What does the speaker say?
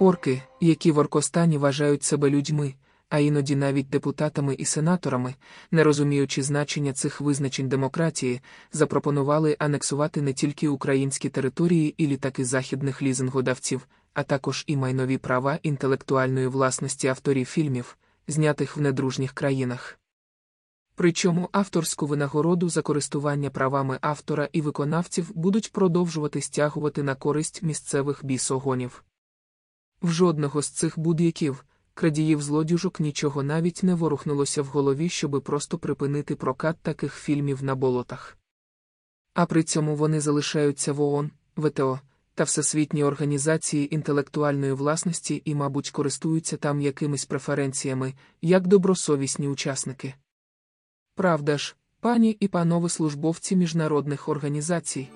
Орки, які в Оркостані вважають себе людьми, а іноді навіть депутатами і сенаторами, не розуміючи значення цих визначень демократії, запропонували анексувати не тільки українські території і літаки західних лізингодавців, а також і майнові права інтелектуальної власності авторів фільмів, знятих в недружніх країнах. Причому авторську винагороду за користування правами автора і виконавців будуть продовжувати стягувати на користь місцевих бісогонів. В жодного з цих будь-яків, крадіїв злодюжок нічого навіть не ворухнулося в голові, щоби просто припинити прокат таких фільмів на болотах. А при цьому вони залишаються в ООН, ВТО та Всесвітній організації інтелектуальної власності і, мабуть, користуються там якимись преференціями, як добросовісні учасники. Правда ж, пані і панове службовці міжнародних організацій.